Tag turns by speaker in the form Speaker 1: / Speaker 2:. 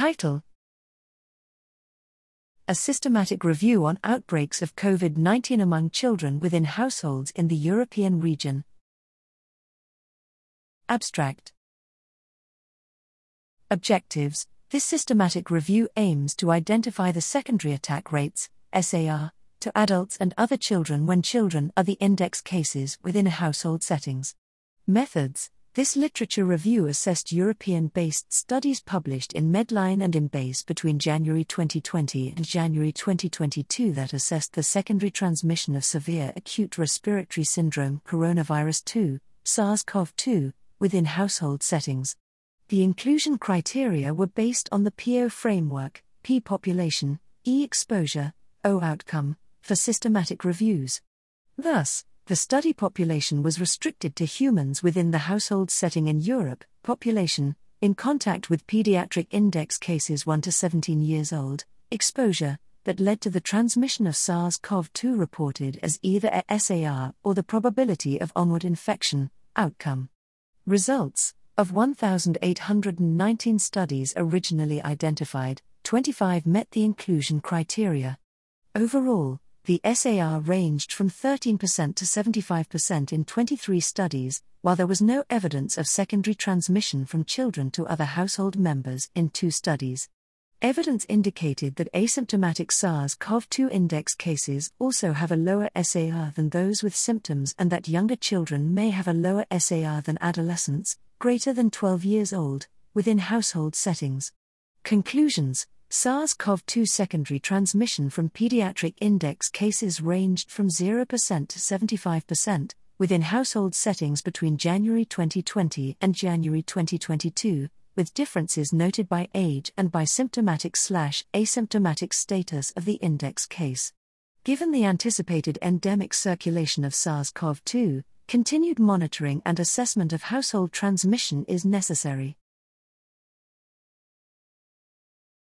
Speaker 1: Title A systematic review on outbreaks of COVID 19 among children within households in the European region. Abstract Objectives This systematic review aims to identify the secondary attack rates, SAR, to adults and other children when children are the index cases within household settings. Methods This literature review assessed European based studies published in Medline and Embase between January 2020 and January 2022 that assessed the secondary transmission of severe acute respiratory syndrome coronavirus 2, SARS CoV 2, within household settings. The inclusion criteria were based on the PO framework, P population, E exposure, O outcome, for systematic reviews. Thus, the study population was restricted to humans within the household setting in Europe, population, in contact with pediatric index cases 1 to 17 years old, exposure, that led to the transmission of SARS CoV 2 reported as either a SAR or the probability of onward infection, outcome. Results Of 1,819 studies originally identified, 25 met the inclusion criteria. Overall, the SAR ranged from 13% to 75% in 23 studies, while there was no evidence of secondary transmission from children to other household members in two studies. Evidence indicated that asymptomatic SARS CoV 2 index cases also have a lower SAR than those with symptoms and that younger children may have a lower SAR than adolescents, greater than 12 years old, within household settings. Conclusions SARS CoV 2 secondary transmission from pediatric index cases ranged from 0% to 75% within household settings between January 2020 and January 2022, with differences noted by age and by symptomatic slash asymptomatic status of the index case. Given the anticipated endemic circulation of SARS CoV 2, continued monitoring and assessment of household transmission is necessary.